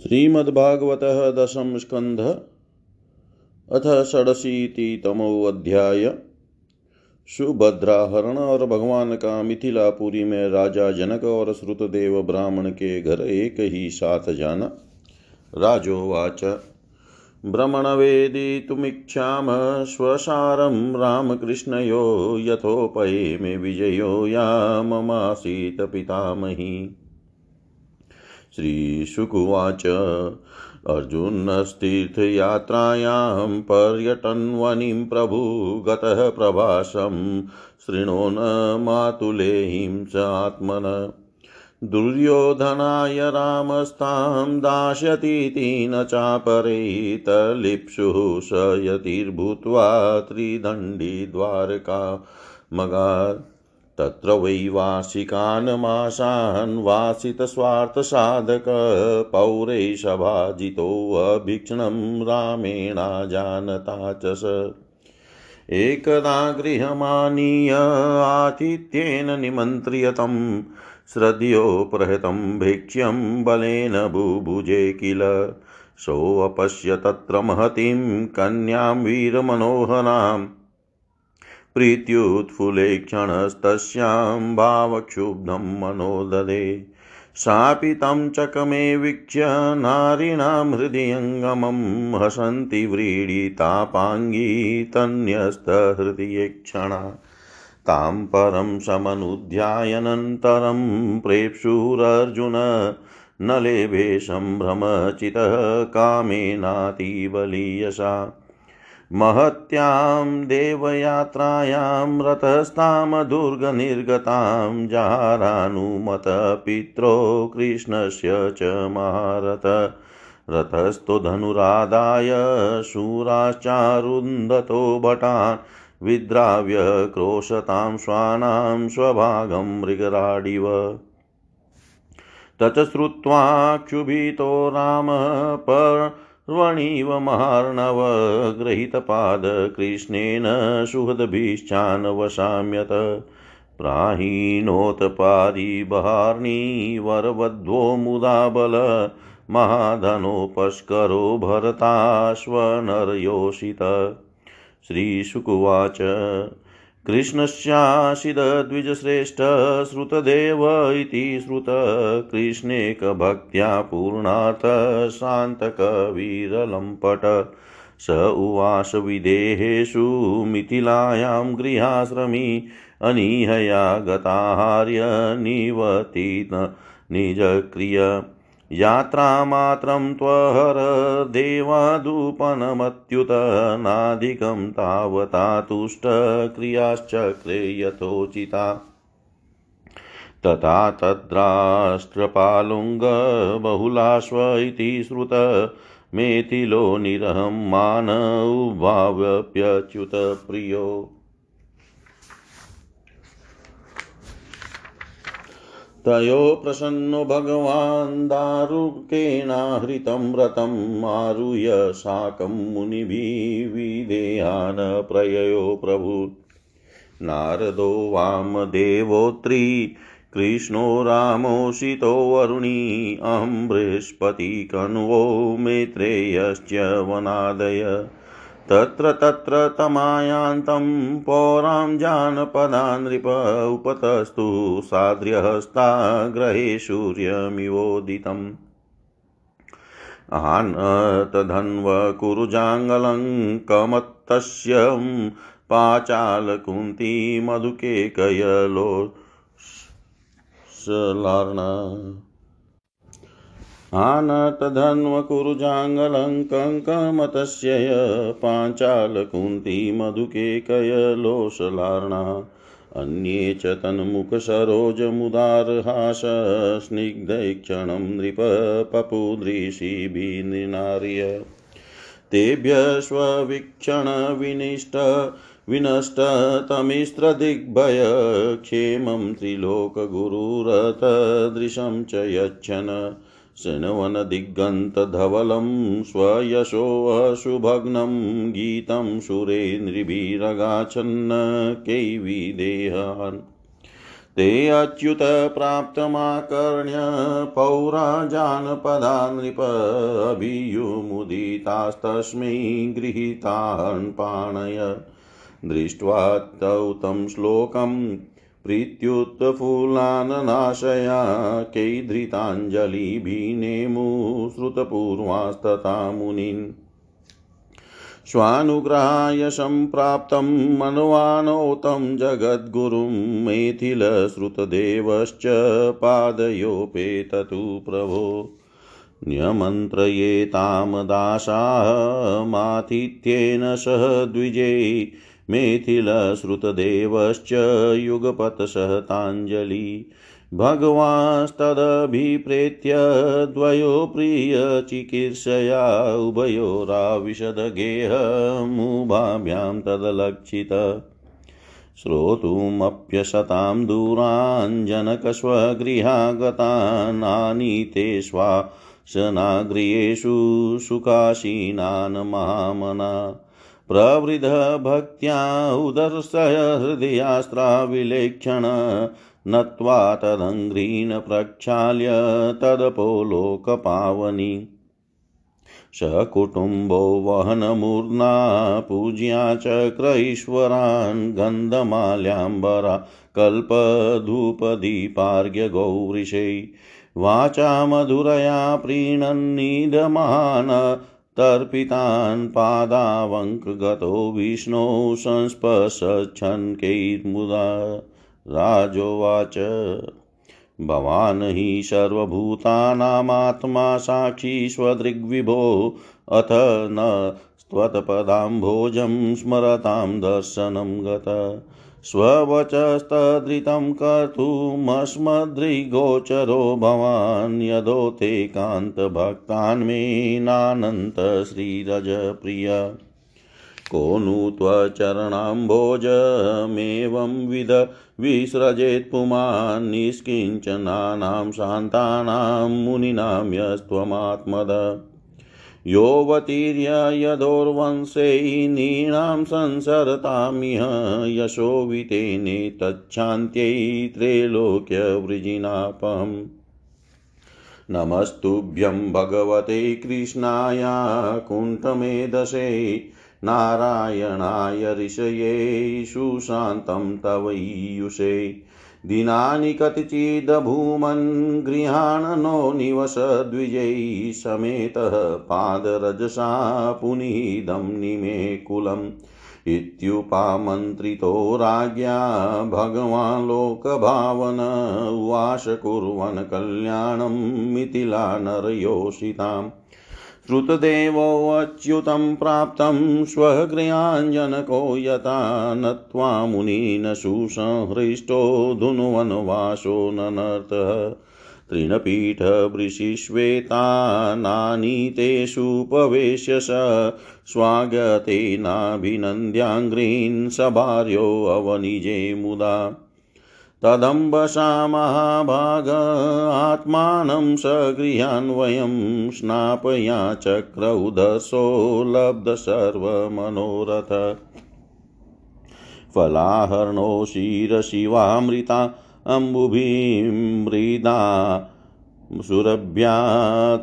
श्रीमद्भागवत दशम स्कंध अथ षडशीतितमोऽध्याय। सुभद्रा हरण और भगवान का मिथिलापुरी में राजा जनक और श्रुतदेव ब्राह्मण के घर एक ही साथ जाना। राजोवाच भ्रमणवेदितुमिच्छाम स्वसारं रामकृष्णयो यथोपये मे विजयो या ममासीत् पितामही। श्रीशुकुवाच अर्जुनस्तीर्थयात्रायां पर्यटन्वनिं प्रभु गतः प्रभासं शृणोन् मातुलेहिं च आत्मन। दुर्योधनाय रामस्तां दास्यतीति न चापरैतलिप्सुः स यतिर्भूत्वा त्रिदण्डी द्वारका मगात् तत्र वैवासिकान् मासान् वासितस्वार्थसाधकपौरैषभाजितोऽभीक्षणं रामेणाजानता च स एकदा गृहमानीय आतिथ्येन निमन्त्र्यतं श्रद्धयोपहृतं भिक्ष्यं बलेन बुभुजे किल। सोऽपश्य तत्र महतीं कन्यां वीरमनोहराम् प्रीत्युत्फुलेक्षणस्तस्यां भावक्षुब्धं मनोददे। सापि तं चकमे वीक्ष्य नारीणां हृदयङ्गमं हसन्ति व्रीडितापाङ्गी तन्यस्तहृदयेक्षणा। तां परं समनुध्यायनन्तरं प्रेप्सुरर्जुन न लेभे सम्भ्रमचितः कामेनातीवलीयसा महत्यां देवयात्रायां रतस्तां दुर्गनिर्गतां जारानुमतपित्रो कृष्णस्य च महारथ। रथस्थो धनुरादाय शूराश्चारुन्धतो भटान् विद्राव्य क्रोशतां श्वानां स्वभागं मृगराडिव। तत् श्रुत्वा क्षुभितो रामः पर र्वणीव महार्णव गृहीतपादकृष्णेन सुहृद्भिश्चान् वशाम्यत प्राहीणोत्पारिबहार्णी वरवध्वो मुदा बल महाधनोपस्करो भरताश्वनरयोषित। श्रीशुकुवाच कृष्णस्याशिदद्विजश्रेष्ठ श्रुतदेव इति श्रुत कृष्णेकभक्त्या पूर्णार्थ शान्तकवीरलम्पट स उवास विदेहेषु मिथिलायां गृहाश्रमी अनीहया गताहार्य निवतीत निजक्रिय यात्रामात्रं त्वहर देवादुपनमत्युत नाधिकं तावता तुष्टक्रियाश्चक्रे यथोचिता। तथा तद्राष्ट्रपालुङ्गबहुलाश्व इति श्रुत मेथिलो निरहं मानौभाव्यप्यच्युत प्रियो तयो प्रसन्नो भगवान् दारुकेणाहृतं व्रतम् आरुह्य साकं मुनिभिः प्रययो प्रभु। नारदो वामदेवोत्री कृष्णो रामोषितो वरुणी, अहं बृहस्पतिकण्वो मेत्रेयश्च वनादय। तत्र तत्र तमायान्तं पौरां जानपदा नृप उपतस्तु साद्र्यहस्ता ग्रहे सूर्यमिवोदितम् आनतधन्वकुरुजाङ्गलङ्कमत्तस्य पाचालकुन्ती मधुकेकयलो सलार्णा आनतधन्वकुरुजाङ्गलङ्कङ्कमतस्य पाञ्चालकुन्ती मधुकेकयलोशलार्णा अन्ये च तन्मुखसरोजमुदारहास स्निग्धैक्षणं नृपपपुदृशिभिर्नार्य तेभ्यस्ववीक्षणविनिष्ट विनष्टतमिस्रदिग्भय क्षेमं त्रिलोकगुरुरथदृशं च यच्छन्। शृण्वन्दिगन्तधवलं स्वयशोऽशुभग्नं गीतं सुरेन्द्रिभिरगाच्छन्न कैविदेहान्। ते अच्युत प्राप्तमाकर्ण्य पौरा जानपदा नृप अभियुमुदितास्तस्मै गृहीतान् पाणय। दृष्ट्वा तौ तं श्लोकं प्रीत्युत्फुलाननाशया कैधृताञ्जलिभिनेमु श्रुतपूर्वास्तथा मुनीन्। स्वानुग्रहाय सम्प्राप्तं मन्वानोतं जगद्गुरुं मेथिलश्रुतदेवश्च पादयोपेततु प्रभो। न्यमन्त्रयेतां दासामातिथ्येन सह द्विजै मेथिलश्रुतदेवश्च युगपत्सहताञ्जलि। भगवांस्तदभिप्रेत्य द्वयो प्रियचिकीर्षया उभयोराविशदगेहमुभाभ्यां तदलक्षित। श्रोतुमप्यशतां दूराञ्जनकस्वगृहागतानानीते श्वासनागृहेषु सुखासीनान् महामना। प्रवृद्धभक्त्या उदर्शय हृदयास्त्राविलेक्षण नत्वा तदङ्घ्रीन् प्रक्षाल्य तदपोलोकपावनि सकुटुम्बो वहनमूर्ना पूज्या चक्रैश्वरान् गन्धमाल्याम्बरा कल्पधूपदीपार्घ्यगौरिशै। वाचा मधुरया प्रीणन्निदमान् तर्पितान् पादावङ्कगतो विष्णो संस्पशच्छन्कैर्मुदा राजोवाच। भवान् हि सर्वभूतानामात्मा साक्षी स्वदृग्विभो अथ न त्वत्पदाम्भोजं स्मरतां दर्शनं गत। स्ववचस्तदृतं कर्तुमस्मदृगोचरो भवान् यदोते कान्तभक्तान् मे नानन्तश्रीरजप्रिय को नु त्वचरणाम्भोजमेवं विध विसृजेत् पुमान् निष्किञ्चनानां शान्तानां मुनीनां यस्त्वमात्मद। योऽवतीर्य यदोर्वंशैनीणां संसरतामिह यशोवितेने तच्छान्त्यै त्रैलोक्यवृजिनापम्। नमस्तुभ्यं भगवते कृष्णाय कुण्ठमेधसे नारायणाय ऋषये सुशान्तं तव ईयुषे दिनानि कतिचिदभूमन् गृहाण नो निवसद्विजैः समेतः पादरजसा पुनीदं निमे कुलम्। इत्युपामन्त्रितो राज्ञा भगवान् लोकभावन उवास कुर्वन् कल्याणं मिथिला नरयोषिताम्। श्रुतदेवोऽच्युतं प्राप्तं स्वगृहाञ्जनको यथा नत्वा मुनीन सुसंहृष्टो धुन्वनवासो ननर्तः तृणपीठवृषिश्वेतानानीतेषुपवेश्य स स्वागतेनाभिनन्द्याङ्घ्रीन् सभार्योऽवनिजे मुदा। तदम्बसा महाभाग आत्मानं सगृहान्वयं स्नापया चक्र उदसो लब्धसर्वमनोरथ फलाहर्णो शिरशिवामृता अम्बुभिमृदा सुरभ्या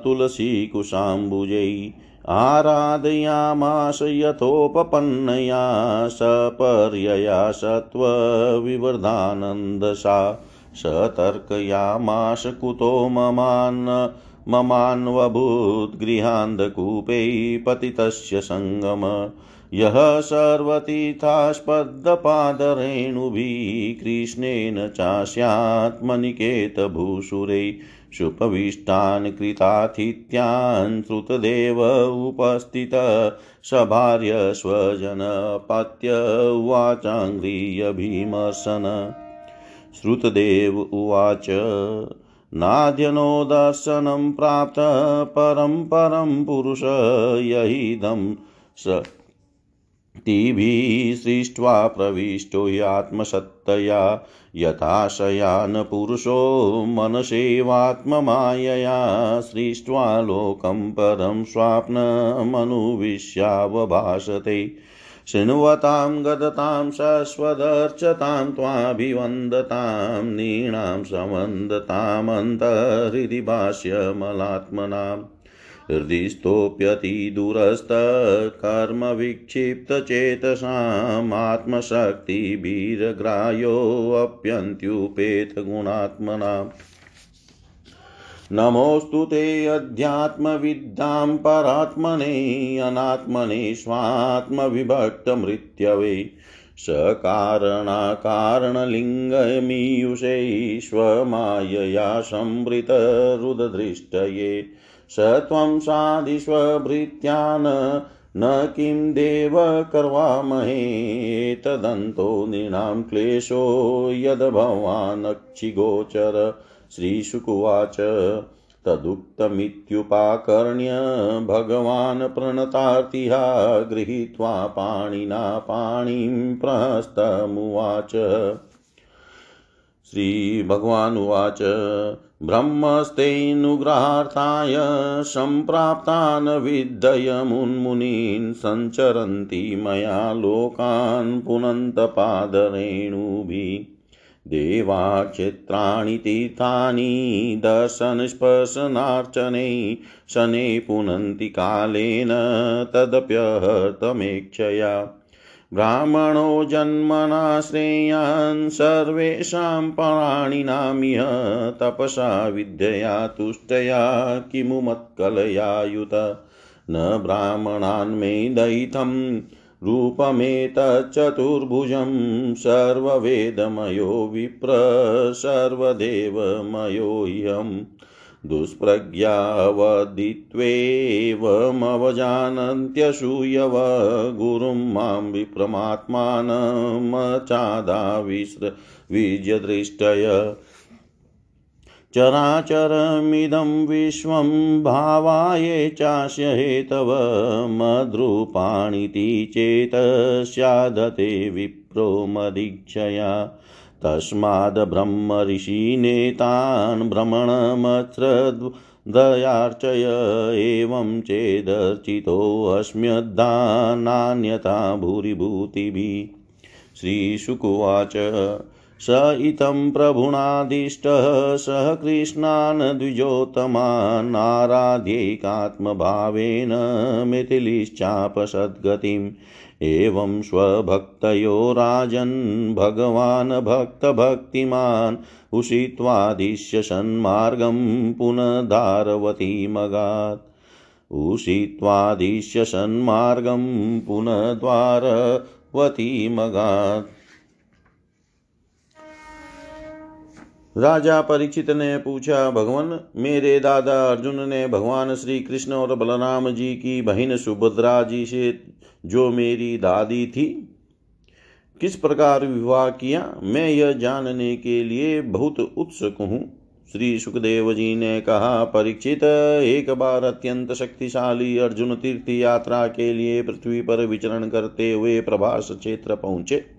तुलसीकुशाम्बुजै आराधयामास यथोपपन्नया सपर्यया सत्त्वविवर्धानन्दसा सतर्कयामास कुतो ममान् ममान्वभूद्गृहान्धकूपै पतितस्य सङ्गम। यः सर्वतीर्थास्पदपादरेणुभिः कृष्णेन चास्यात्मनिकेतभूसुरै सुपविष्टान् कृतातिथ्यान् श्रुतदेव उपस्थित सभार्य स्वजनपत्य उवाचाङ्घ्रियभीमर्शन श्रुतदेव उवाच, नाद्यनो दर्शनं प्राप्त परं परं पुरुष यहिदं स तिभिः सृष्ट्वा प्रविष्टो ह्यात्मसत्तया यथाशयान् पुरुषो मनसेवात्ममायया सृष्ट्वा लोकं परं स्वाप्नमनुविश्यावभाषते शृण्वतां गदतां शश्वदर्चतां त्वाभिवन्दतां नीणां समन्दतामन्तर्हृदि भाष्यमलात्मनाम्। हृदिस्थोऽप्यति दूरस्थकर्मविक्षिप्तचेतसामात्मशक्तिभिर्ग्राह्योऽप्यन्त्युपेत गुणात्मनाम् नमोऽस्तु ते अध्यात्मविद्यां परात्मने अनात्मने स्वात्मविभक्तमृत्यवे सकारणकारणलिङ्गमीयुषैश्वमायया संवृतरुददृष्टये स त्वं साधिष्वभृत्यान् न किं देव कर्वामहे। तदन्तो नृणां क्लेशो यद्भवानक्षिगोचर श्रीशुकुवाच, तदुक्तमित्युपाकर्ण्य भगवान् प्रणतार्तिहा गृहीत्वा पाणिना पाणिं प्रहस्तमुवाच। श्रीभगवानुवाच। ब्रह्मस्तेऽनुग्रहार्थाय सम्प्राप्तान् विद्धयमुन्मुनीन् सञ्चरन्ति मया लोकान् पुनन्तपादरेणुभिः। देवाक्षेत्राणि तीर्थानि दर्शनस्पर्शनार्चने शने पुनन्ति कालेन तदप्यहतमेक्षया ब्राह्मणो जन्मना श्रेयान् सर्वेषां प्राणिनामिह तपसा विद्यया तुष्टया किमु मत्कलयायुत न ब्राह्मणान् मे दयितं रूपमेतच्चतुर्भुजं सर्ववेदमयो विप्र सर्वदेवमयो ह्यम् दुष्प्रज्ञावदित्वेवमवजानन्त्यसूयव गुरुं माँ विप्रमात्मानमचादाविश्र विजदृष्टय चराचरमिदं विश्वं भावाये चास्य हेतव मद्रूपाणिति चेत् स्यादते विप्रो मदीक्षया तस्माद् ब्रह्मऋषिनेतान् भ्रमणमत्रदयार्चय एवं चेदर्चितोऽस्म्यद्दानान्यथा भूरिभूतिभिः। श्रीशुकुवाच स इतं प्रभुणादिष्टः, सः कृष्णान् द्विजोत्तमान् आराध्यैकात्मभावेन मिथिलिश्चापसद्गतिम्। एवं स्वभक्तयो राजन्, भगवान् भक्तभक्तिमान् उषित्वादिश्य सन्मार्गं पुनदारवतीमगात् उषित्वादिश्य सन्मार्गं पुनद्वारवतीमगात्। राजा परीक्षित ने पूछा, भगवान, मेरे दादा अर्जुन ने भगवान श्री कृष्ण और बलराम जी की बहन सुभद्रा जी से जो मेरी दादी थी, किस प्रकार विवाह किया? मैं यह जानने के लिए बहुत उत्सुक हूँ। श्री सुखदेव जी ने कहा परीक्षित एक बार अत्यंत शक्तिशाली अर्जुन तीर्थ यात्रा के लिए पृथ्वी पर विचरण करते हुए प्रभास क्षेत्र पहुँचे।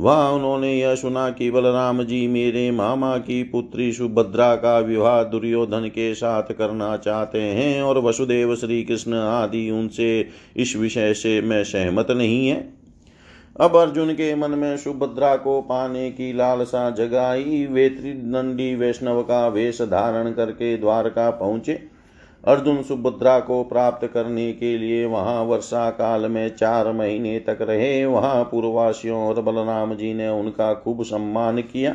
वहाँ उन्होंने यह सुना कि बलराम जी मेरे मामा की पुत्री सुभद्रा का विवाह दुर्योधन के साथ करना चाहते हैं और वसुदेव श्री कृष्ण आदि उनसे इस विषय से मैं सहमत नहीं है। अब अर्जुन के मन में सुभद्रा को पाने की लालसा जगाई। वे त्रिदंडी वैष्णव का वेश धारण करके द्वारका पहुँचे। अर्जुन सुभद्रा को प्राप्त करने के लिए वहाँ वर्षा काल में चार महीने तक रहे। वहाँ पूर्ववासियों और बलराम जी ने उनका खूब सम्मान किया।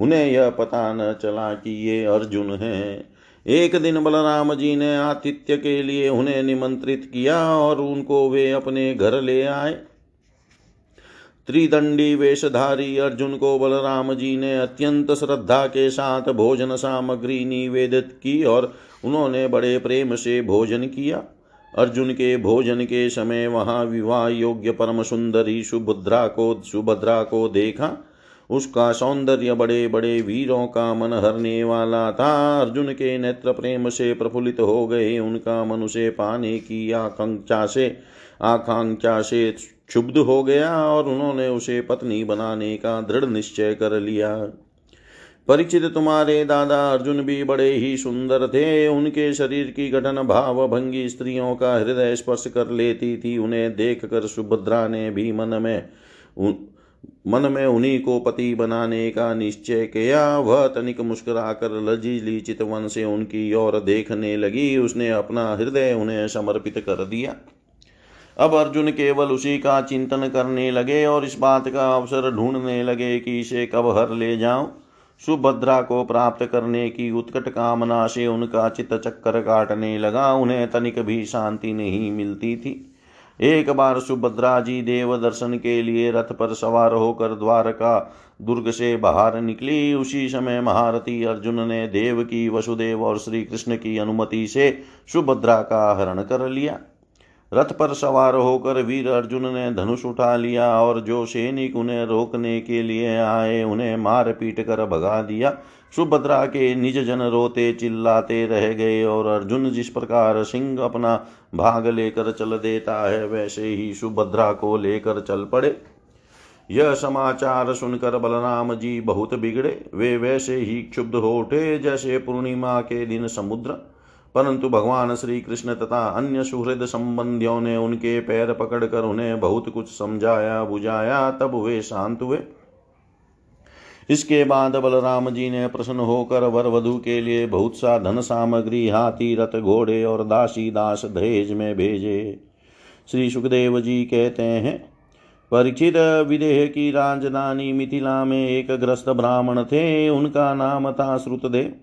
उन्हें यह पता न चला कि ये अर्जुन हैं। एक दिन बलराम जी ने आतिथ्य के लिए उन्हें निमंत्रित किया और उनको वे अपने घर ले आए। त्रिदंडी वेशधारी अर्जुन को बलराम जी ने अत्यंत श्रद्धा के साथ भोजन सामग्री निवेदित की और उन्होंने बड़े प्रेम से भोजन किया। अर्जुन के भोजन के समय वहाँ विवाह योग्य परम सुंदरी सुभद्रा को सुभद्रा को देखा। उसका सौंदर्य बड़े बड़े वीरों का मन हरने वाला था। अर्जुन के नेत्र प्रेम से प्रफुल्लित हो गए। उनका मन उसे पाने की आकांक्षा से आकांक्षा से क्षुब्ध हो गया और उन्होंने उसे पत्नी बनाने का दृढ़ निश्चय कर लिया। परीक्षित तुम्हारे दादा अर्जुन भी बड़े ही सुंदर थे। उनके शरीर की गठन भाव भंगी स्त्रियों का हृदय स्पर्श कर लेती थी। उन्हें देख कर सुभद्रा ने भी मन में मन में उन्हीं को पति बनाने का निश्चय किया। वह तनिक मुस्कुरा कर लजीली चितवन से उनकी ओर देखने लगी। उसने अपना हृदय उन्हें समर्पित कर दिया। अब अर्जुन केवल उसी का चिंतन करने लगे और इस बात का अवसर ढूँढने लगे कि इसे कब हर ले जाऊँ। सुभद्रा को प्राप्त करने की उत्कट कामना से उनका चित्त चक्कर काटने लगा। उन्हें तनिक भी शांति नहीं मिलती थी। एक बार सुभद्रा जी देव दर्शन के लिए रथ पर सवार होकर द्वारका दुर्ग से बाहर निकली। उसी समय महारथी अर्जुन ने देव की वसुदेव और श्री कृष्ण की अनुमति से सुभद्रा का हरण कर लिया। रथ पर सवार होकर वीर अर्जुन ने धनुष उठा लिया और जो सैनिक उन्हें रोकने के लिए आए, उन्हें मार पीट कर भगा दिया। सुभद्रा के निज जन रोते चिल्लाते रह गए और अर्जुन जिस प्रकार सिंह अपना भाग लेकर चल देता है, वैसे ही सुभद्रा को लेकर चल पड़े। यह समाचार सुनकर बलराम जी बहुत बिगड़े। वे वैसे ही क्षुब्ध हो उठे, जैसे पूर्णिमा के दिन समुद्र परंतु भगवान श्री कृष्ण तथा अन्य सुहृद संबंधियों ने उनके पैर पकड़कर उन्हें बहुत कुछ समझाया, बुझाया, तब वे शांत हुए। इसके बाद बलराम जी ने प्रसन्न होकर वर वधु के लिए बहुत सा धन सामग्री, हाथी, रथ, घोड़े और दासी दास दहेज में भेजे। श्री सुखदेव जी कहते हैं, परीक्षित विदेह की राजधानी मिथिला में एक ग्रस्त ब्राह्मण थे, उनका नाम था श्रुतदेव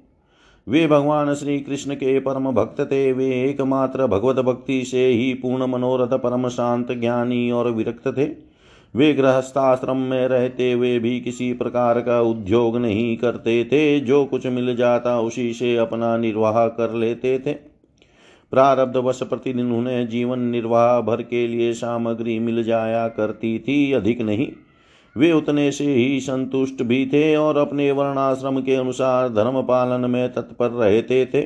वे भगवान श्री कृष्ण के परम भक्त थे। वे एकमात्र भगवत भक्ति से ही पूर्ण मनोरथ, परम शांत, ज्ञानी और विरक्त थे। वे गृहस्थाश्रम में रहते हुए भी किसी प्रकार का उद्योग नहीं करते थे। जो कुछ मिल जाता, उसी से अपना निर्वाह कर लेते थे। प्रारब्ध वश प्रतिदिन उन्हें जीवन निर्वाह भर के लिए सामग्री मिल जाया करती थी, अधिक नहीं। वे उतने से ही संतुष्ट भी थे और अपने वर्णाश्रम के अनुसार धर्म पालन में तत्पर रहते थे।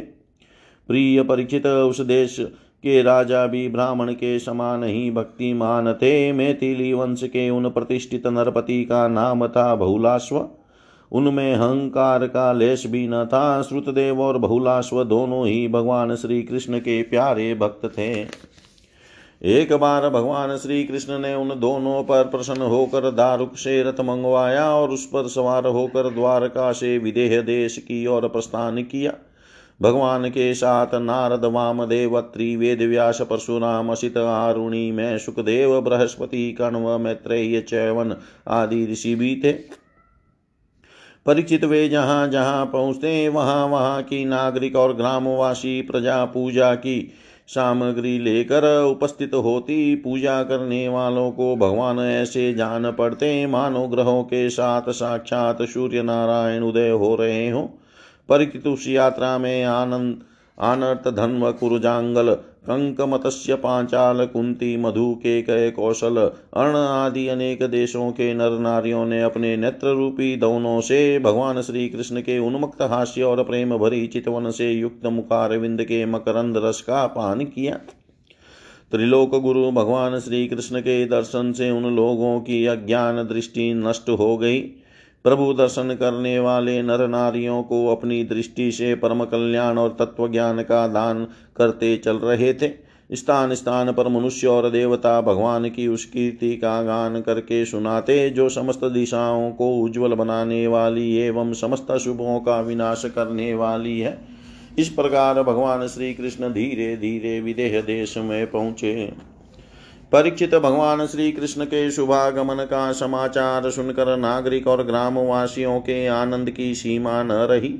प्रिय परिचित, उस देश के राजा भी ब्राह्मण के समान ही भक्तिमान थे। मैथिली वंश के उन प्रतिष्ठित नरपति का नाम था बहुलाश्व। उनमें अहंकार का लेश भी न था। श्रुतदेव और बहुलाश्व दोनों ही भगवान श्री कृष्ण के प्यारे भक्त थे। एक बार भगवान श्री कृष्ण ने उन दोनों पर प्रसन्न होकर दारुक से रथ मंगवाया और उस पर सवार होकर द्वारका से विदेह देश की ओर प्रस्थान किया। भगवान के साथ नारद, वामदेव, त्रिवेद व्यास, परशुराम, असित, आरुणी, में, सुखदेव, बृहस्पति, कण्व, मैत्रेय, चैवन आदि ऋषि भी थे। परिचित वे जहाँ जहाँ पहुँचते वहाँ वहाँ की नागरिक और ग्रामवासी प्रजा पूजा की। सामग्री लेकर उपस्थित होती। पूजा करने वालों को भगवान ऐसे जान पड़ते। मानो ग्रहों के साथ साक्षात सूर्य नारायण उदय हो रहे हों। परिकित उस यात्रा में आनंद, आनर्त धन्व कुरुजांगल कंक मत्स्य पांचाल, कुंती, मधु के कय कौशल, अर्ण आदि अनेक देशों के नर नारियों ने अपने नेत्र रूपी दौनों से भगवान श्री कृष्ण के उन्मुक्त हास्य और प्रेम भरी चितवन से युक्त मुखारविंद के मकरंद रस का पान किया। त्रिलोक गुरु भगवान श्री कृष्ण के दर्शन से उन लोगों की अज्ञान दृष्टि नष्ट हो गई। प्रभु दर्शन करने वाले नर नारियों को अपनी दृष्टि से परम कल्याण और तत्व ज्ञान का दान करते चल रहे थे। स्थान स्थान पर मनुष्य और देवता भगवान की उस कीर्ति का गान करके सुनाते, जो समस्त दिशाओं को उज्जवल बनाने वाली एवं समस्त शुभों का विनाश करने वाली है। इस प्रकार भगवान श्री कृष्ण धीरे धीरे विदेह देश में पहुँचे। परीक्षित भगवान श्री कृष्ण के शुभागमन का समाचार सुनकर नागरिक और ग्रामवासियों के आनंद की सीमा न रही।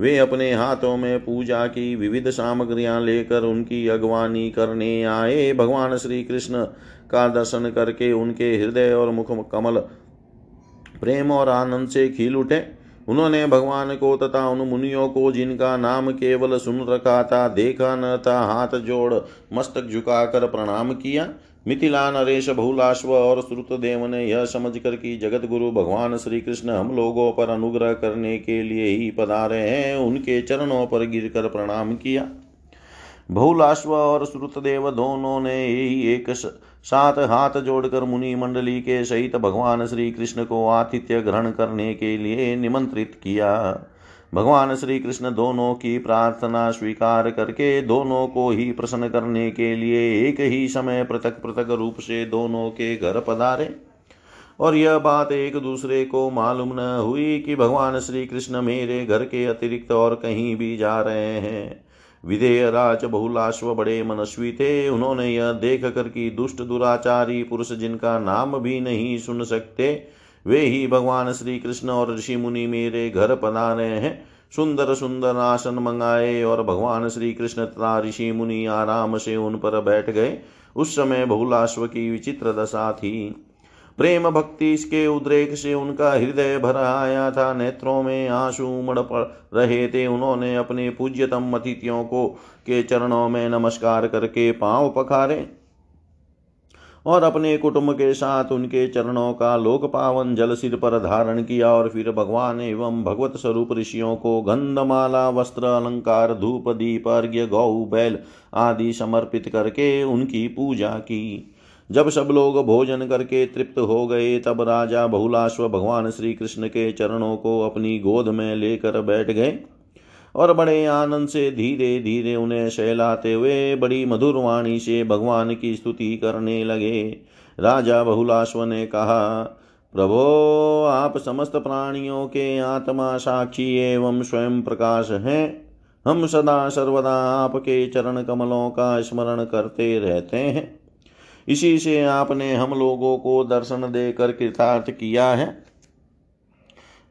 वे अपने हाथों में पूजा की विविध सामग्रियाँ लेकर उनकी अगवानी करने आए। भगवान श्री कृष्ण का दर्शन करके उनके हृदय और मुख कमल प्रेम और आनंद से खिल उठे। उन्होंने भगवान को तथा उन मुनियों को, जिनका नाम केवल सुन रखा था, देखा न था, हाथ जोड़, मस्तक झुकाकर प्रणाम किया। मिथिला नरेश, बहुलाश्व और श्रुतदेव ने यह समझ कर कि जगत गुरु भगवान श्री कृष्ण हम लोगों पर अनुग्रह करने के लिए ही पधारे हैं, उनके चरणों पर गिरकर प्रणाम किया। बहुलाश्व और श्रुतदेव दोनों ने ही एक सात हाथ जोड़कर मुनि मंडली के सहित भगवान श्री कृष्ण को आतिथ्य ग्रहण करने के लिए निमंत्रित किया। भगवान श्री कृष्ण दोनों की प्रार्थना स्वीकार करके दोनों को ही प्रसन्न करने के लिए एक ही समय पृथक पृथक रूप से दोनों के घर पधारे। और यह बात एक दूसरे को मालूम न हुई कि भगवान श्री कृष्ण मेरे घर के अतिरिक्त और कहीं भी जा रहे हैं। विधेय राज बहुलाश्व बड़े मनस्वी थे। उन्होंने यह देख कर कि दुष्ट दुराचारी पुरुष जिनका नाम भी नहीं सुन सकते, वे ही भगवान श्री कृष्ण और ऋषि मुनि मेरे घर पधारे हैं। सुंदर सुंदर आसन मंगाए और भगवान श्री कृष्ण तथा ऋषि मुनि आराम से उन पर बैठ गए। उस समय बहुलाश्व की विचित्र दशा थी। प्रेम भक्ति के उद्रेक से उनका हृदय भर आया था। नेत्रों में आँसू मड़ पड़ रहे थे। उन्होंने अपने पूज्यतम अतिथियों को के चरणों में नमस्कार करके पाँव पखारे और अपने कुटुंब के साथ उनके चरणों का लोक पावन जल सिर पर धारण किया और फिर भगवान एवं भगवत स्वरूप ऋषियों को गंधमाला, वस्त्र, अलंकार, धूप, दीप, अर्घ्य, गौ, बैल आदि समर्पित करके उनकी पूजा की। जब सब लोग भोजन करके तृप्त हो गए, तब राजा बहुलाश्व भगवान श्री कृष्ण के चरणों को अपनी गोद में लेकर बैठ गए और बड़े आनंद से धीरे धीरे उन्हें सहलाते हुए बड़ी मधुर वाणी से भगवान की स्तुति करने लगे। राजा बहुलाश्व ने कहा, प्रभो, आप समस्त प्राणियों के आत्मा साक्षी एवं स्वयं प्रकाश हैं। हम सदा सर्वदा आपके चरण कमलों का स्मरण करते रहते हैं। इसी से आपने हम लोगों को दर्शन देकर कृतार्थ किया है।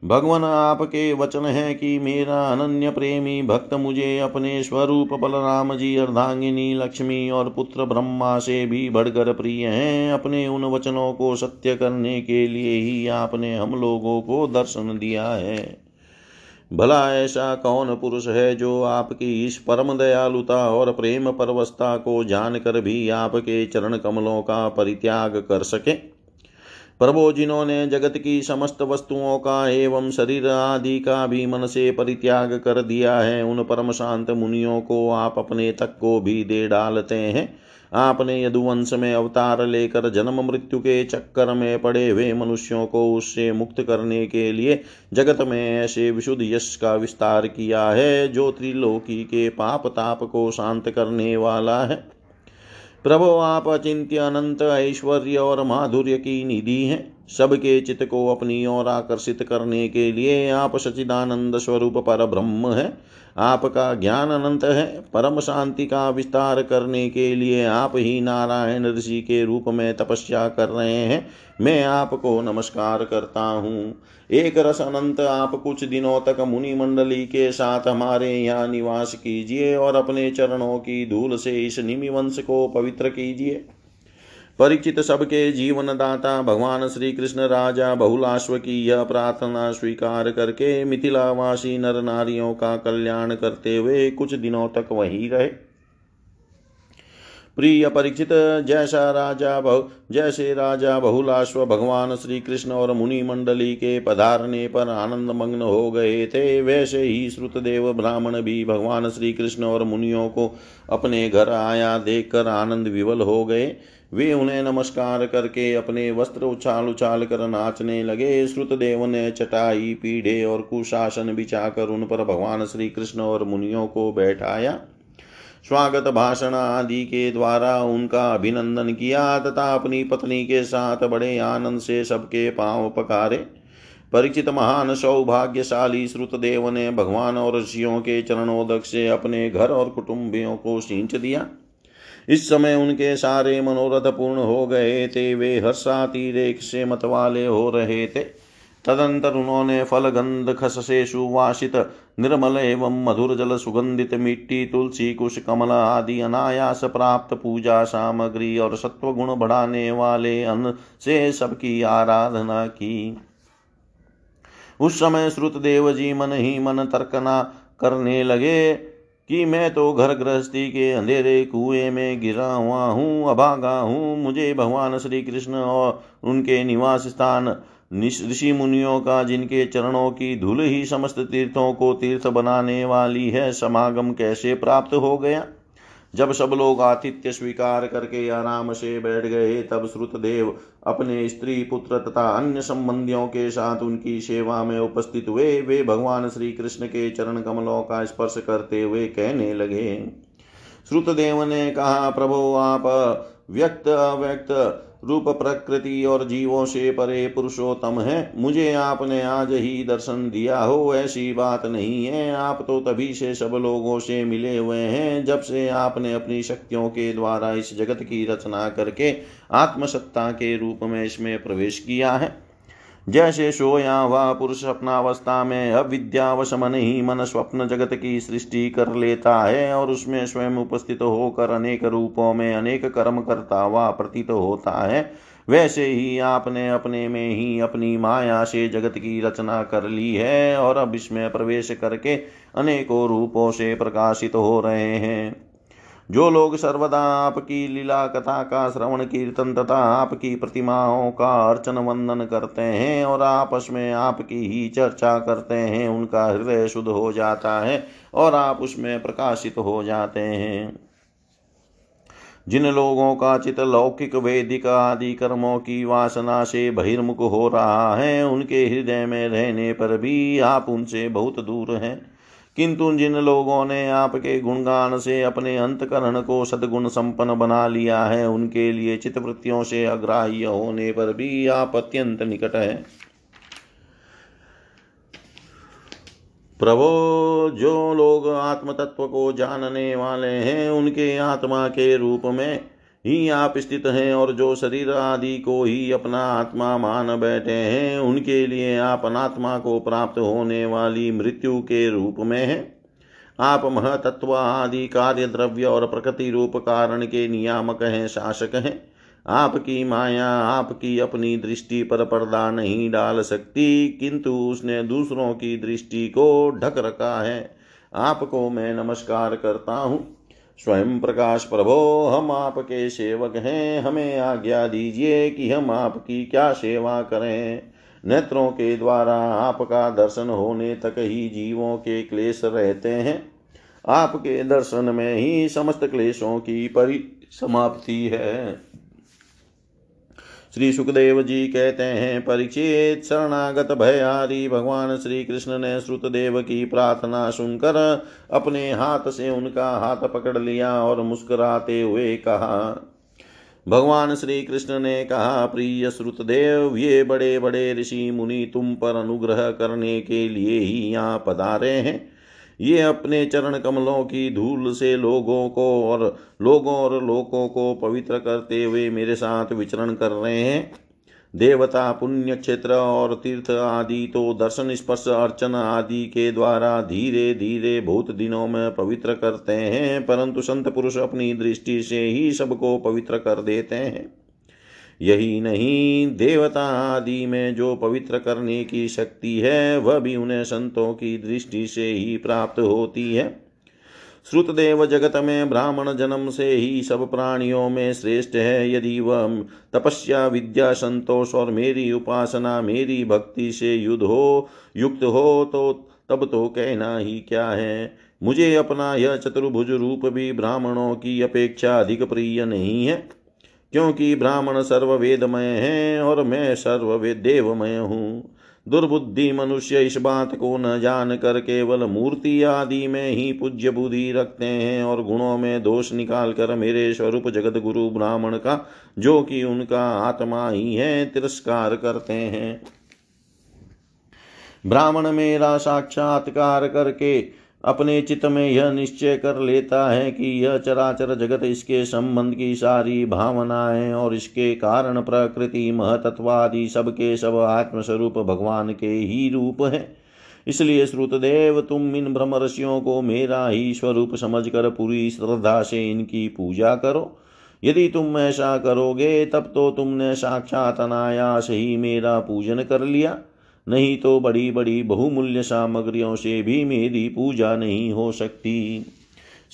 भगवान आपके वचन है कि मेरा अनन्य प्रेमी भक्त मुझे अपने स्वरूप बलराम जी, अर्धांगिनी, लक्ष्मी और पुत्र ब्रह्मा से भी बढ़कर प्रिय हैं। अपने उन वचनों को सत्य करने के लिए ही आपने हम लोगों को दर्शन दिया है। भला ऐसा कौन पुरुष है जो आपकी इस परम दयालुता और प्रेम परवस्था को जानकर भी आपके चरण कमलों का परित्याग कर सके? प्रभो, जिन्होंने जगत की समस्त वस्तुओं का एवं शरीर आदि का भी मन से परित्याग कर दिया है, उन परम शांत मुनियों को आप अपने तक को भी दे डालते हैं। आपने यदुवंश में अवतार लेकर जन्म मृत्यु के चक्कर में पड़े हुए मनुष्यों को उससे मुक्त करने के लिए जगत में ऐसे विशुद्ध यश का विस्तार किया है, जो त्रिलोकी के पाप ताप को शांत करने वाला है। प्रभो, आप अचिंत्य, अनंत, ऐश्वर्य और माधुर्य की निधि हैं। सबके चित्त को अपनी ओर आकर्षित करने के लिए आप सचिदानंद स्वरूप पर ब्रह्म है। आपका ज्ञान अनंत है। परम शांति का विस्तार करने के लिए आप ही नारायण ऋषि के रूप में तपस्या कर रहे हैं। मैं आपको नमस्कार करता हूँ। एक रस अनंत आप कुछ दिनों तक मुनि मंडली के साथ हमारे यहाँ निवास कीजिए और अपने चरणों की धूल से इस निमि वंश को पवित्र कीजिए। परीक्षित सबके जीवन दाता भगवान श्री कृष्ण राजा बहुलाश्व की यह प्रार्थना स्वीकार करके मिथिलावासी नर नारियों का कल्याण करते हुए कुछ दिनों तक वही रहे। प्रिय परीक्षित जैसा राजा बहु, जैसे राजा बहुलाश्व भगवान श्री कृष्ण और मुनि मंडली के पधारने पर आनंद मग्न हो गए थे, वैसे ही श्रुतदेव ब्राह्मण भी भगवान श्री कृष्ण और मुनियों को अपने घर आया देखकर आनंद विवल हो गए। वे उन्हें नमस्कार करके अपने वस्त्र उछाल उछाल कर नाचने लगे। श्रुतदेव ने चटाई, पीढ़े और कुशासन बिछाकर उन पर भगवान श्री कृष्ण और मुनियों को बैठाया। स्वागत भाषण आदि के द्वारा उनका अभिनंदन किया तथा अपनी पत्नी के साथ बड़े आनंद से सबके पाँव पकारे। परिचित महान, सौभाग्यशाली श्रुतदेव ने भगवान और ऋषियों के चरणोदक से अपने घर और कुटुंबियों को सींच दिया। इस समय उनके सारे मनोरथ पूर्ण हो गए थे, वे हर्षातिरेक से मतवाले हो रहे थे। तदंतर उन्होंने फल गंध खस से सुवासित, निर्मल एवं मधुर जल सुगंधित मिट्टी, तुलसी, कुश, कमल आदि अनायास प्राप्त पूजा सामग्री और सत्व गुण बढ़ाने वाले अन्न से सबकी आराधना की। उस समय श्रुत देव जी मन ही मन तर्कना करने लगे। कि मैं तो घर गृहस्थी के अंधेरे कुएँ में गिरा हुआ हूँ, अभागा हूँ। मुझे भगवान श्री कृष्ण और उनके निवास स्थान ऋषि मुनियों का, जिनके चरणों की धूल ही समस्त तीर्थों को तीर्थ बनाने वाली है, समागम कैसे प्राप्त हो गया? जब सब लोग आतिथ्य स्वीकार करके आराम से बैठ गए, तब श्रुतदेव अपने स्त्री पुत्र तथा अन्य संबंधियों के साथ उनकी सेवा में उपस्थित हुए। वे भगवान श्री कृष्ण के चरण कमलों का स्पर्श करते हुए कहने लगे। श्रुतदेव ने कहा, प्रभो, आप व्यक्त अव्यक्त रूप प्रकृति और जीवों से परे पुरुषोत्तम है। मुझे आपने आज ही दर्शन दिया हो, ऐसी बात नहीं है। आप तो तभी से सब लोगों से मिले हुए हैं, जब से आपने अपनी शक्तियों के द्वारा इस जगत की रचना करके आत्मसत्ता के रूप में इसमें प्रवेश किया है। जैसे सोया हुआ पुरुष अपनावस्था में अविद्यावश मन ही मन स्वप्न जगत की सृष्टि कर लेता है और उसमें स्वयं उपस्थित होकर अनेक रूपों में अनेक कर्म करता हुआ प्रतीत होता है। वैसे ही आपने अपने में ही अपनी माया से जगत की रचना कर ली है और अब इसमें प्रवेश करके अनेकों रूपों से प्रकाशित हो रहे हैं। जो लोग सर्वदा आपकी लीला कथा का श्रवण कीर्तन तथा आपकी प्रतिमाओं का अर्चन वंदन करते हैं और आपस में आपकी ही चर्चा करते हैं, उनका हृदय शुद्ध हो जाता है और आप उसमें प्रकाशित हो जाते हैं। जिन लोगों का चित लौकिक वैदिक आदि कर्मों की वासना से बहिर्मुख हो रहा है, उनके हृदय में रहने पर भी आप उनसे बहुत दूर हैं। किंतु जिन लोगों ने आपके गुणगान से अपने अंतकरण को सदगुण संपन्न बना लिया है, उनके लिए चित्तवृत्तियों से अग्राह्य होने पर भी आप अत्यंत निकट है। प्रभो, जो लोग आत्म तत्व को जानने वाले हैं, उनके आत्मा के रूप में ही आप स्थित हैं और जो शरीर आदि को ही अपना आत्मा मान बैठे हैं, उनके लिए आप अनात्मा को प्राप्त होने वाली मृत्यु के रूप में हैं। आप महतत्व आदि कार्य द्रव्य और प्रकृति रूप कारण के नियामक हैं, शासक हैं। आपकी माया आपकी अपनी दृष्टि पर पर्दा नहीं डाल सकती, किंतु उसने दूसरों की दृष्टि को ढक रखा है। आपको मैं नमस्कार करता हूँ। स्वयं प्रकाश प्रभो, हम आपके सेवक हैं। हमें आज्ञा दीजिए कि हम आपकी क्या सेवा करें। नेत्रों के द्वारा आपका दर्शन होने तक ही जीवों के क्लेश रहते हैं। आपके दर्शन में ही समस्त क्लेशों की परि समाप्ति है। श्री सुखदेव जी कहते हैं, परीक्षित शरणागत भयारी, भगवान श्री कृष्ण ने श्रुतदेव की प्रार्थना सुनकर अपने हाथ से उनका हाथ पकड़ लिया और मुस्कुराते हुए कहा, भगवान श्री कृष्ण ने कहा, प्रिय श्रुतदेव ये बड़े बड़े ऋषि मुनि तुम पर अनुग्रह करने के लिए ही यहाँ पधारे हैं। ये अपने चरण कमलों की धूल से लोगों को और लोगों और लोगों को पवित्र करते हुए मेरे साथ विचरण कर रहे हैं। देवता, पुण्य क्षेत्र और तीर्थ आदि तो दर्शन, स्पर्श, अर्चन आदि के द्वारा धीरे धीरे बहुत दिनों में पवित्र करते हैं, परंतु संत पुरुष अपनी दृष्टि से ही सबको पवित्र कर देते हैं। यही नहीं, देवता आदि में जो पवित्र करने की शक्ति है, वह भी उन्हें संतों की दृष्टि से ही प्राप्त होती है। श्रुतदेव जगत में ब्राह्मण जन्म से ही सब प्राणियों में श्रेष्ठ है। यदि वह तपस्या, विद्या, संतोष और मेरी उपासना, मेरी भक्ति से युद्ध हो, युक्त हो तो तब तो कहना ही क्या है? मुझे अपना यह चतुर्भुज रूप भी ब्राह्मणों की अपेक्षा अधिक प्रिय नहीं है। क्योंकि ब्राह्मण सर्ववेदमय है और मैं सर्ववेद देवमय हूँ। दुर्बुद्धि मनुष्य इस बात को न जान कर केवल मूर्ति आदि में ही पूज्य बुद्धि रखते हैं और गुणों में दोष निकाल कर मेरे स्वरूप जगत गुरु ब्राह्मण का, जो कि उनका आत्मा ही है, तिरस्कार करते हैं। ब्राह्मण मेरा साक्षात्कार करके अपने चित्त में यह निश्चय कर लेता है कि यह चराचर जगत इसके संबंध की सारी भावनाएँ और इसके कारण प्रकृति, महतत्वादि सबके सब आत्मस्वरूप भगवान के ही रूप है। इसलिए श्रुतदेव, तुम इन ब्रह्मर्षियों को मेरा ही स्वरूप समझकर पूरी श्रद्धा से इनकी पूजा करो। यदि तुम ऐसा करोगे, तब तो तुमने साक्षात अनायास ही मेरा पूजन कर लिया। नहीं तो बड़ी बड़ी बहुमूल्य सामग्रियों से भी मेरी पूजा नहीं हो सकती।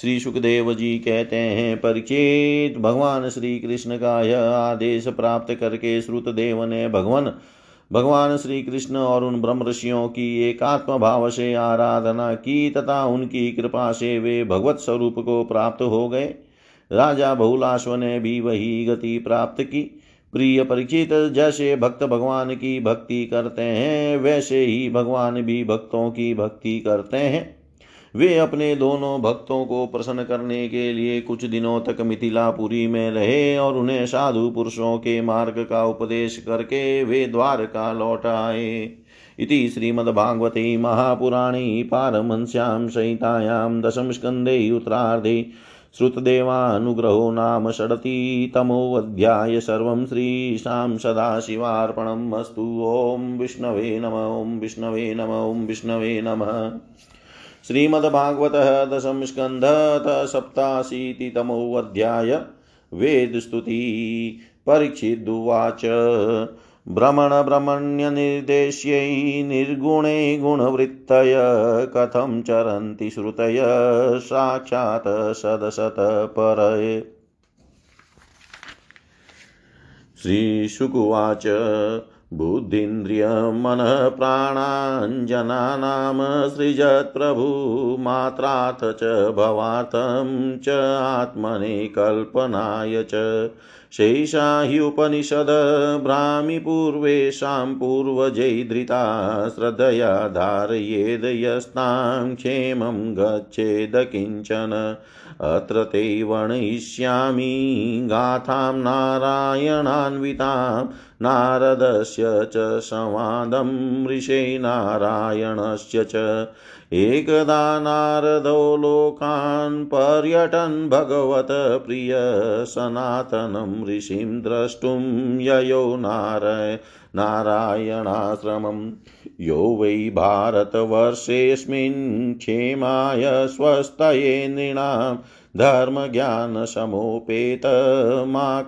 श्री सुखदेव जी कहते हैं, परिचित भगवान श्री कृष्ण का यह आदेश प्राप्त करके श्रुतदेव ने भगवान भगवान श्री कृष्ण और उन ब्रह्म ऋषियों की एकात्म भाव से आराधना की तथा उनकी कृपा से वे भगवत स्वरूप को प्राप्त हो गए। राजा बहुलाश्व ने भी वही गति प्राप्त की। प्रिय परिचित, जैसे भक्त भगवान की भक्ति करते हैं, वैसे ही भगवान भी भक्तों की भक्ति करते हैं। वे अपने दोनों भक्तों को प्रसन्न करने के लिए कुछ दिनों तक मिथिलापुरी में रहे और उन्हें साधु पुरुषों के मार्ग का उपदेश करके वे द्वारका लौट आए। इति श्रीमद्भागवते महापुराणे पारमंस्यां संहितायां दशमस्कन्धे उत्तरार्धे श्रुतदेवानुग्रहो नाम षडतितमोऽध्याय सर्वं श्रीशां सदाशिवार्पणम् अस्तु। ॐ विष्णवे नम, ॐ विष्णवे नम, ॐ विष्णवे नमः। श्रीमद्भागवतः दशम स्कन्धत सप्ताशीतितमोऽध्याय, वेदस्तुति परीक्षिदुवाच भ्रमणभ्रमण्यनिर्देश्यै निर्गुणे गुणवृत्तय, कथं चरन्ति श्रुतय, साक्षात् सदशतपरये श्रीशुकुवाच बुद्धीन्द्रियमनः प्राणाञ्जनानां सृजत्प्रभु मात्राथ च भवार्थं च आत्मने कल्पनाय च। शेषा हि उपनिषद भ्रामिपूर्वेषां पूर्वजैधृता श्रद्धया धारयेद् यस्तां क्षेमं गच्छेद किंचन। अत्र ते वर्णयिष्यामि, गाथां नारायणान्वितां नारदस्य च संवादं ऋषे नारायणस्य च। एकदा नारदो लोकान् पर्यटन् भगवत प्रिय सनातनं ऋषिं द्रष्टुं ययो नाराय नारायणाश्रमं। यो वै भारतवर्षेऽस्मिन् क्षेमाय स्वस्तये नृणां धर्मज्ञानसमोपेतमा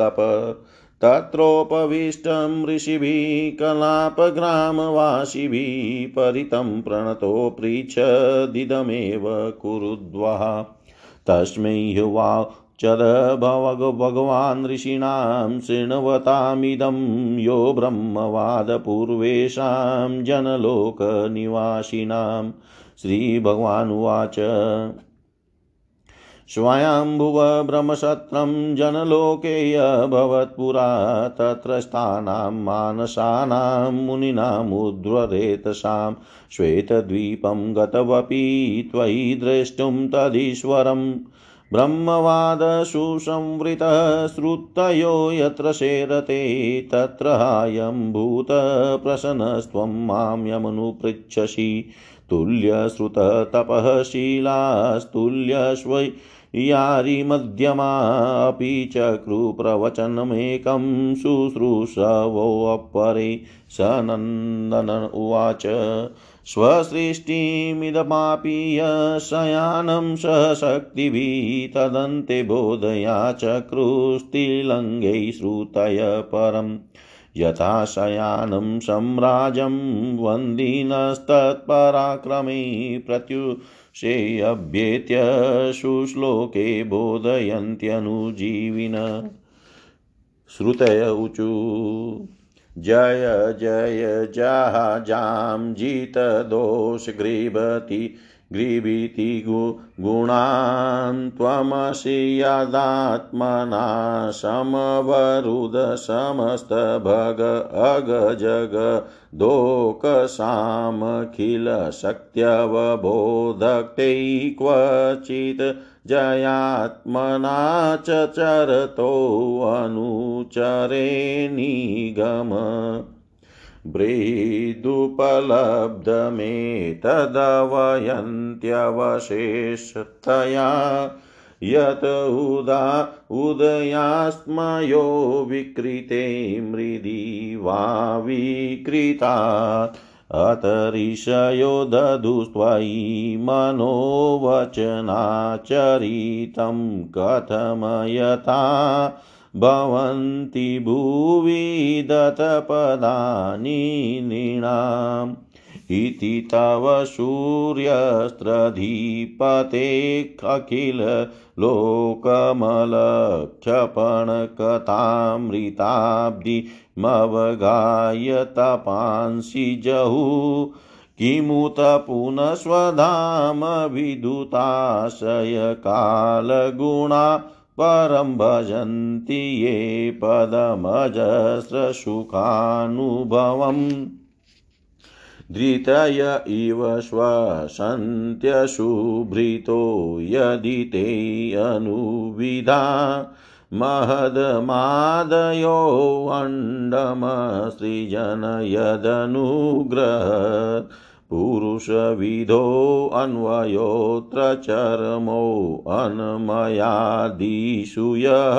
कल्पादास्तितस्तप तत्रोपविष्टं ऋषिभिः, कलापग्रामवासिभिः परितं प्रणतो पृच्छदिदमेव कुरुद्वः। तस्मै चद भवग भगवान् ऋषीणां शृण्वतामिदं यो ब्रह्मवादपूर्वेषां जनलोकनिवासिनां। श्रीभगवानुवाच। स्वयम्भुव ब्रह्मसत्रं जनलोकेऽभवत्पुरा तत्र स्थानां मानसानां मुनीनामुद्वरेतसां श्वेतद्वीपं गतवपि त्वयि द्रष्टुं तदीश्वरम् ब्रह्मवादसुसंवृतः श्रुतयो यत्र शेरते, तत्र हायम्भूतप्रसन्नस्त्वं माँ यमनुपृच्छसि। तुल्यश्रुततपःशीलास्तुल्यश्वै यारिमध्यमापि चक्रुप्रवचनमेकं शुश्रूषवोऽपरे स नन्दन उवाच। स्वसृष्टिमिदमापीय शयानं सहशक्तिभिः तदन्ते बोधया चक्रुस्तिलङ्गै श्रुतय परम् यथा शयानं सम्राजं वन्दिनस्तत्पराक्रमे प्रत्युषेऽभ्येत्य सुश्लोके बोधयन्त्यनुजीविन। श्रुतय ऊचु जय जय जहाजां जितदोषग्रीभति ग्रीभिति गुणान् त्वमसि यदात्मना समवरुदसमस्तभग अगजग दोकसामखिलशक्त्यवबोधक्तै क्वचित् जयात्मना च चरतोऽनुचरे निगम बृहदुपलब्धमेतदवयन्त्यवशेषतया यत उदा उदयास्मयो विकृते मृदि वा विकृतात्। अतरिषयो दधुस्त्वयि मनोवचनाचरितं कथमयथा भवन्ति भुवि दत्तपदानि नृणाम्। इति तव सूर्यस्त्रधीपते किमुत पुनः स्वधाम विदुताशयकालगुणा परं भजन्ति ये पदमजस्रसुखानुभवम्। धृतय इव श्वसन्त्यशुभृतो यदि ते अनुविधा। महदमादयोऽण्डमसृजन यदनुग्रह पुरुषविधोऽन्वयोऽत्र चरमो अन्मयादिषु यः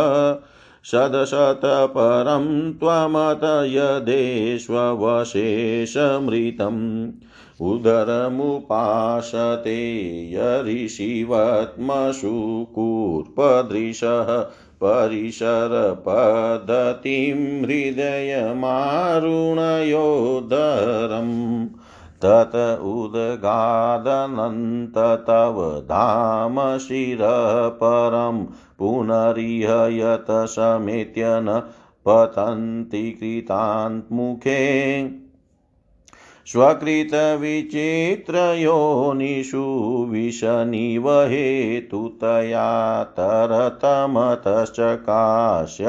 सदशतपरं त्वमत यदेष्वशेषमृतम् उदरमुपासते यऋषिवत्मसु कूर्पदृशः परिसरपद्धतिं हृदयमारुणयोदरम् तत उद्गादनन्त तव धाम शिरपरं पुनरिह यत समेत्य न पतन्ति कृतान्मुखे स्वकृतविचित्रयोनिषु विषनिवहेतुतया तरतमतश्चकाश्य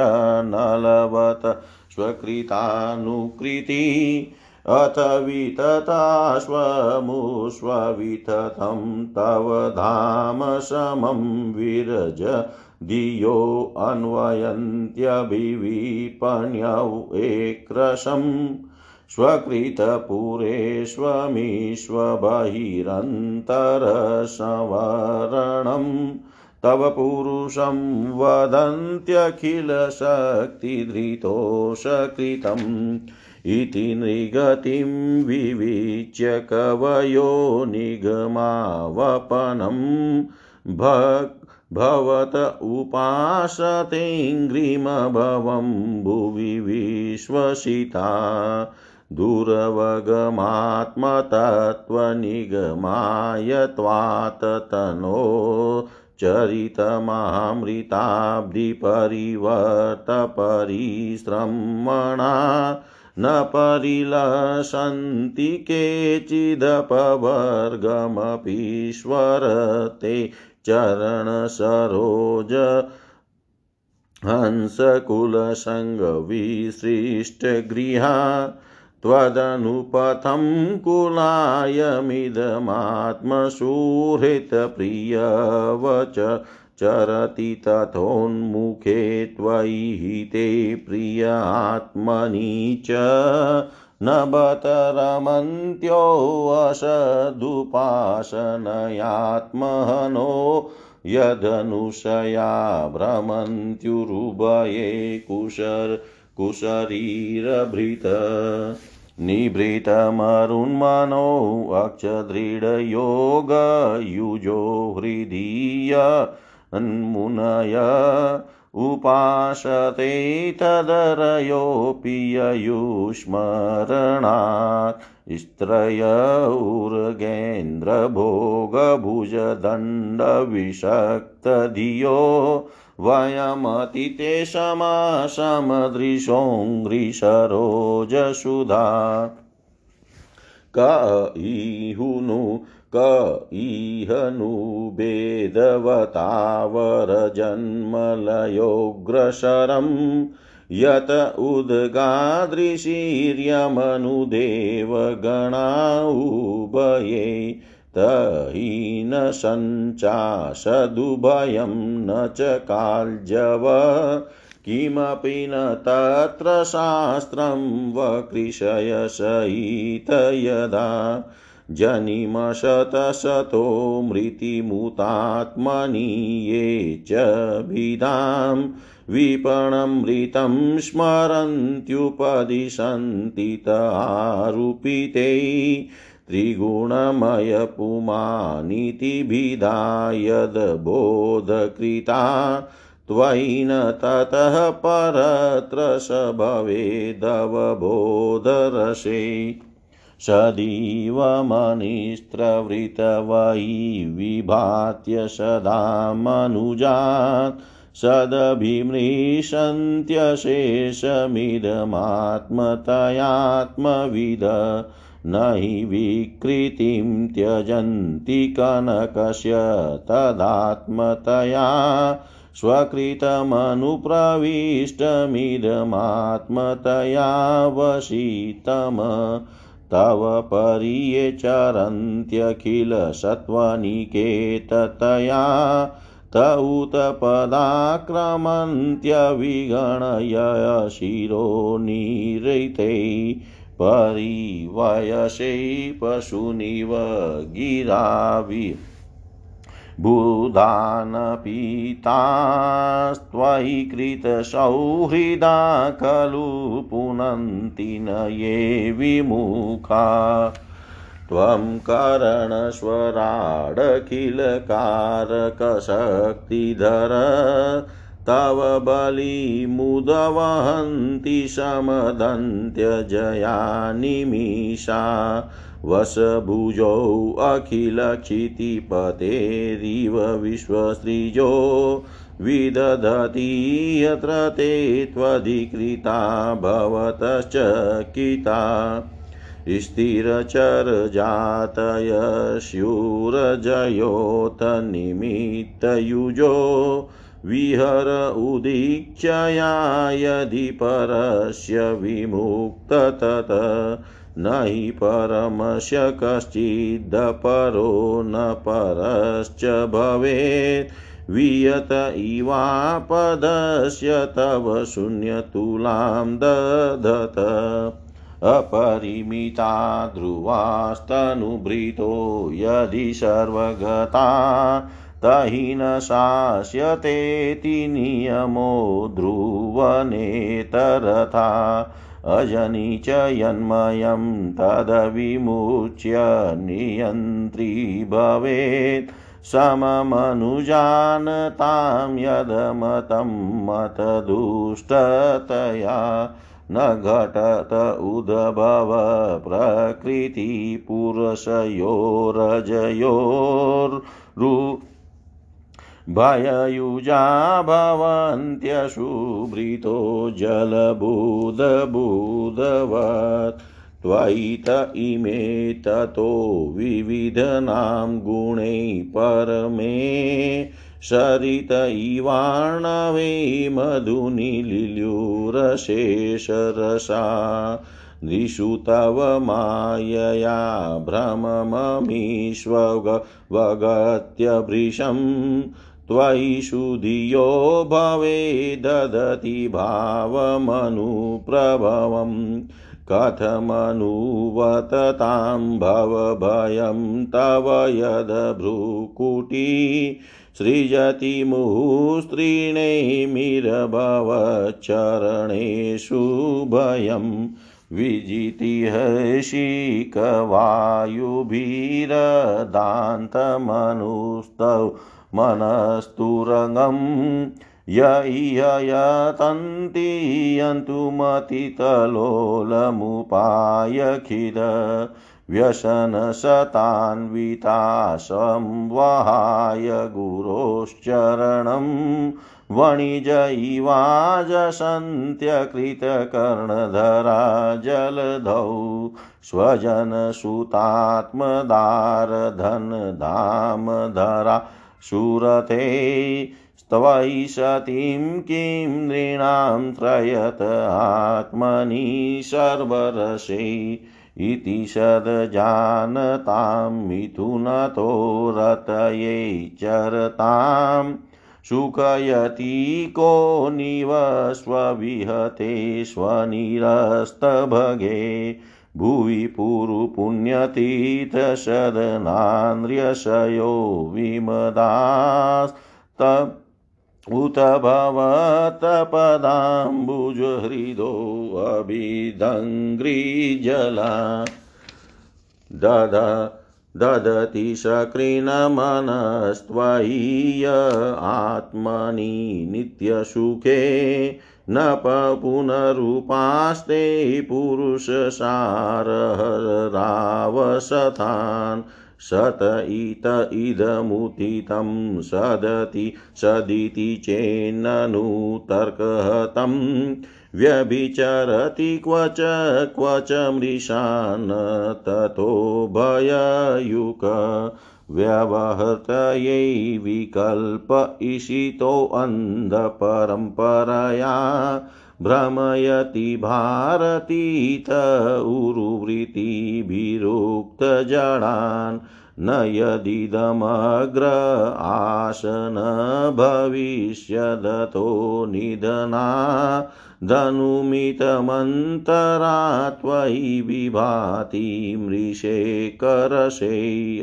नलवत स्वकृतानुकृति अथ वितताश्वमुष्वविततं तव धाम समं विरज धियो अन्वयन्त्यभिविपण्यौ एक्रशम् स्वकृतपुरेष्वमीष्वबहिरन्तरसंवरणम् तव पुरुषं वदन्त्यखिलशक्तिधृतोषकृतम् इति नृगतिं विविच्य कवयो निगमावपनं। भक् भवत उपासतेऽङ्घ्रिमभवं भुवि विश्वसिता। दुरवगमात्मतत्त्वनिगमाय त्वात्तनो चरितमामृताब्धिपरिवर्तपरिश्रमणा न परिलसन्ति केचिदपवर्गमपीश्वर ते चरणसरोज हंसकुलसङ्गविसृष्टगृहा त्वदनुपथं कुलायमिदमात्मसुहृतप्रियवच चरति तथोन्मुखे त्वयि हिते प्रिय आत्मनि च न यदनुशया भ्रमन्त्युरुभये कुशर कुशरीरभृत। निभृतमरुन्मनो अक्षदृढयोगयुजो हृदीय अन्मुनय उपासते तदरयोऽपि ययुस्मरणात् स्त्रय उर्गेन्द्रभोगभुजदण्डविषक्तधियो वयमतिते समासमदृशोऽङ्घ्रिसरोजसुधा क इहुनु क इह नु वेदवतावरजन्मलयोऽग्रसरम् यत उद्गादृशीर्यमनुदेवगणा उभये तहि न सञ्चासदुभयं न च काल्जव। किमपि न तत्र शास्त्रं वकृषयसहित यदा जनिमशतशतो मृतिमुतात्मनि ये च भिदां विपणमृतं स्मरन्त्युपदिशन्ति तारूपिते त्रिगुणमयपुमानितिभिधा यद्बोधकृता त्वयि न ततः परत्र स भवेदवबोधरसे। सदीवमनिस्त्रवृतवै विभात्य सदा मनुजात् सदभिमृशन्त्यशेषमिदमात्मतयात्मविद न हि विकृतिं त्यजन्ति कनकस्य तदात्मतया स्वकृतमनुप्रविष्टमिदमात्मतया वशितम् तव पर्ये चरन्त्यखिलसत्त्वनिकेततया त उत पदाक्रमन्त्यविगणय शिरो निरैते परिवयसे पशुनिव गिरावि बुधानपीतास्त्वयि कृतसौहृदा खलु पुनन्ति न ये विमुखा। त्वं करणस्वराडखिलकारकशक्तिधर तव बलिमुदवहन्ति समदन्त्यजयानिमिषा वसभुजौ अखिलक्षितिपतेरिव विश्वसृजो विदधति यत्र ते त्वधिकृता भवतश्च किता। स्थिरचरजातयस्युरजयोत निमित्तयुजो विहर उदीक्षया यदि परस्य विमुक्ततत न हि परमस्य कश्चिदपरो न परश्च भवेत्। वियत इवापदस्य तव शून्यतुलां दधत। अपरिमिता ध्रुवास्तनुभृतो यदि सर्वगता तहि न शास्यतेति नियमो ध्रुवनेतरथा। अजनि च यन्मयं तदविमुच्य नियन्त्री भवेत्। सममनुजानतां यदमतं मतदुष्टतया न घटत उद्भव प्रकृतिपुरुषयोरजयोर्रु भययुजा भवन्त्यशुभृतो जलबुधबुधवत् त्वयि त इमे ततो विविधनां गुणै परमे सरित इवार्णवे मधुनिलिल्युरशेषरसा दृशु तव मायया भ्रमममीष्वगत्य त्वयि सुधियो भवे ददति भावमनुप्रभवम्। कथमनुवततां भवभयं तव यद्भ्रुकुटी सृजति मुस्त्रीणेमिरभवच्चरणेषु भयम् विजितिहर्षिकवायुभिरदान्तमनुस्तौ मनस्तुरङ्गम् य इययतन्ति यन्तुमतितलोलमुपायखिद व्यसनशतान्विता संवहाय गुरोश्चरणम् वणिज इवाजसन्त्यकृतकर्णधरा जलधौ स्वजनसुतात्मदारधनधामधरा सुरते त्वयि सतीं किं नृणां त्रयत आत्मनि सर्वरसे इति सदजानतां मिथुनतो रतये चरताम् सुखयति को निव स्वविहते स्वनिरस्तभगे भुवि पुरुपुण्यतीर्थसदनान्द्र्यशयो विमदास्त उत भवत्पदाम्बुजहृदोऽभिदङ्घ्रिजला ददा ददति सकृन्मनस्त्वयि आत्मनि नित्यसुखे। न पुनरुपास्ते पुरुषसारहरावसथान् सत इत इदमुदितं सदति सदिति चेन्ननु तर्कहतं। व्यभिचरति क्व च क्व मृषान् ततो भययुक व्यवहृतयै विकल्प इषितोऽन्धपरम्परया भ्रमयति भारतीत उरुवृत्तिभिरुक्तजडान् न यदिदमग्र आसन भविष्यदतो निधना धनुमितमन्तरा त्वयि विभाति मृषे करशेय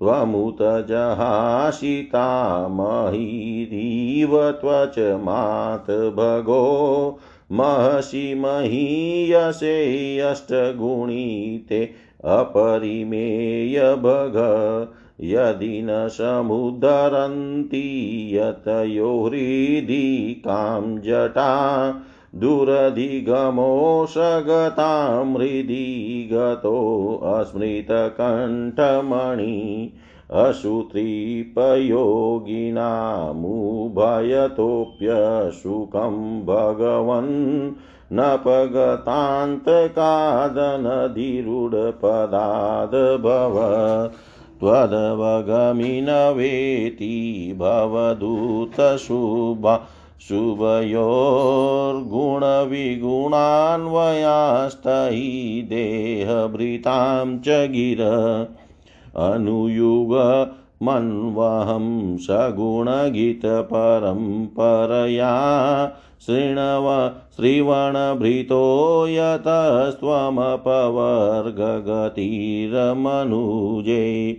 त्वमुत जहासितामहीरिव त्वच मात भगो महसि महीयसे अष्टगुणिते अपरिमेय भग। यदि न समुद्धरन्ति यतयो हृदि कां जटा दुरधिगमोषगतां हृदि गतोऽस्मृतकण्ठमणि असूत्रीपयोगिनामुभयतोऽप्यशुकं भगवन् नपगतान्तकादनधिरूढपदाद्भव त्वदवगमिनवेति भवदूतशुभा शुभयोर्गुणविगुणान्वयास्तै देहभृतां च गिर। अनुयुगमन्वहं सगुणगीतपरम्परया शृणव श्रीवणभृतो यतस्त्वमपवर्गगतिरमनुजे।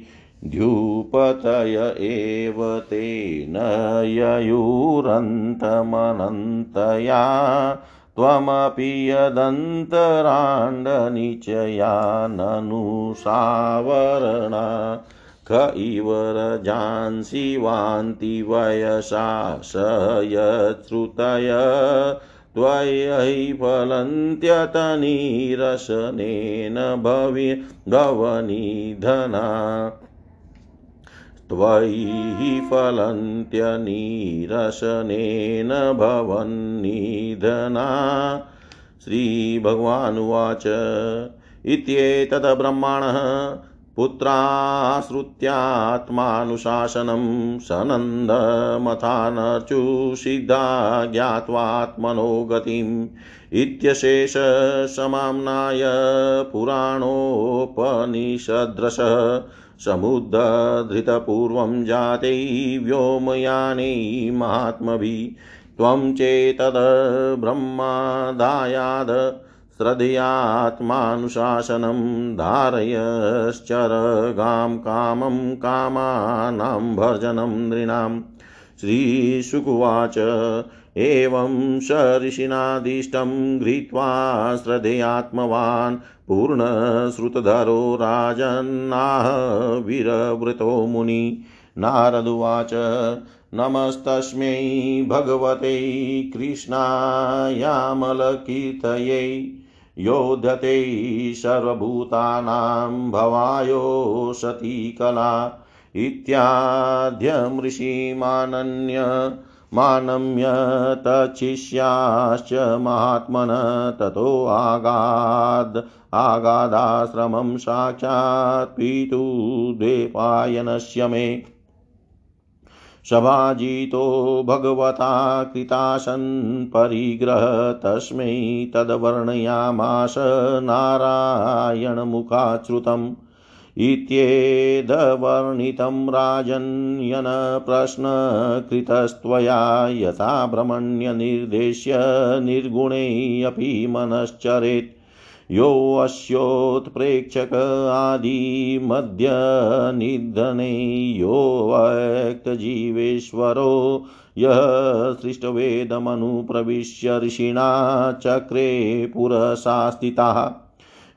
द्युपतय एव तेन ययुरन्तमनन्तया त्वमपि यदन्तराण्डनिचया ननुसावरणा क इव रजांसि वान्ति वयसा स यच्छ्रुतय त्वयि फलन्त्यतनीरसनेन भवि भवनिधना त्वयि फलन्त्यनीरसनेन भवन्निधना। श्रीभगवानुवाच इत्येतत् ब्रह्मणः पुत्राश्रुत्यात्मानुशासनं सनन्दमथानर्चुसिद्धा ज्ञात्वात्मनो गतिम् इत्यशेष समाम्नाय पुराणोपनिषदृशः समुद्धृतपूर्वं जाते व्योमयाने महात्मभिः त्वं चेतद् ब्रह्मादायाद श्रद्धयात्मानुशासनं धारयश्चरगां कामं कामानां भर्जनं नृणां श्रीशुकुवाच एवं ऋषिनादिष्टं गृहीत्वा श्रद्धेयात्मवान् पूर्णश्रुतधरो राजन्नाह वीरवृतो मुनि। नारदुवाच नमस्तस्मै भगवते कृष्णायामलकीर्तयै। योध्यते सर्वभूतानां भवायो सती कला इत्याद्यमृषिमानन्य मानम्य तच्छिष्याश्च महात्मन ततोऽगाद् आगादाश्रमं साक्षात् पितुद्वेपायनस्य मे। सभाजितो भगवता कृतासन् परिग्रह तस्मै तद्वर्णयामास नारायणमुखाश्रुतम्। इत्येदवर्णितं राजन्यन प्रश्नकृतस्त्वया यथा भ्रमण्यनिर्देश्य निर्गुणेऽपि मनश्चरेत्। योऽस्योत्प्रेक्षक आदिमध्यनिधने यो व्यक्तजीवेश्वरो यः सृष्टवेदमनुप्रविश्य ऋषिणा चक्रे पुरसास्थिताः।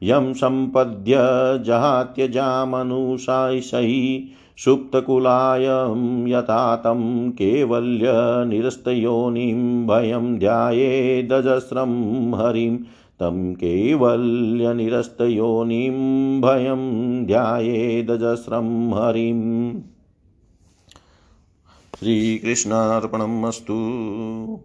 यं सम्पद्य जहात्यजामनुशायिषैः सुप्तकुलायं यथा तं कैवल्यनिरस्तयोनिं भयं ध्यायेदजस्रं हरिं, तं कैवल्यनिरस्तयोनिं भयं ध्यायेदजस्रं हरिम् श्रीकृष्णार्पणम् अस्तु।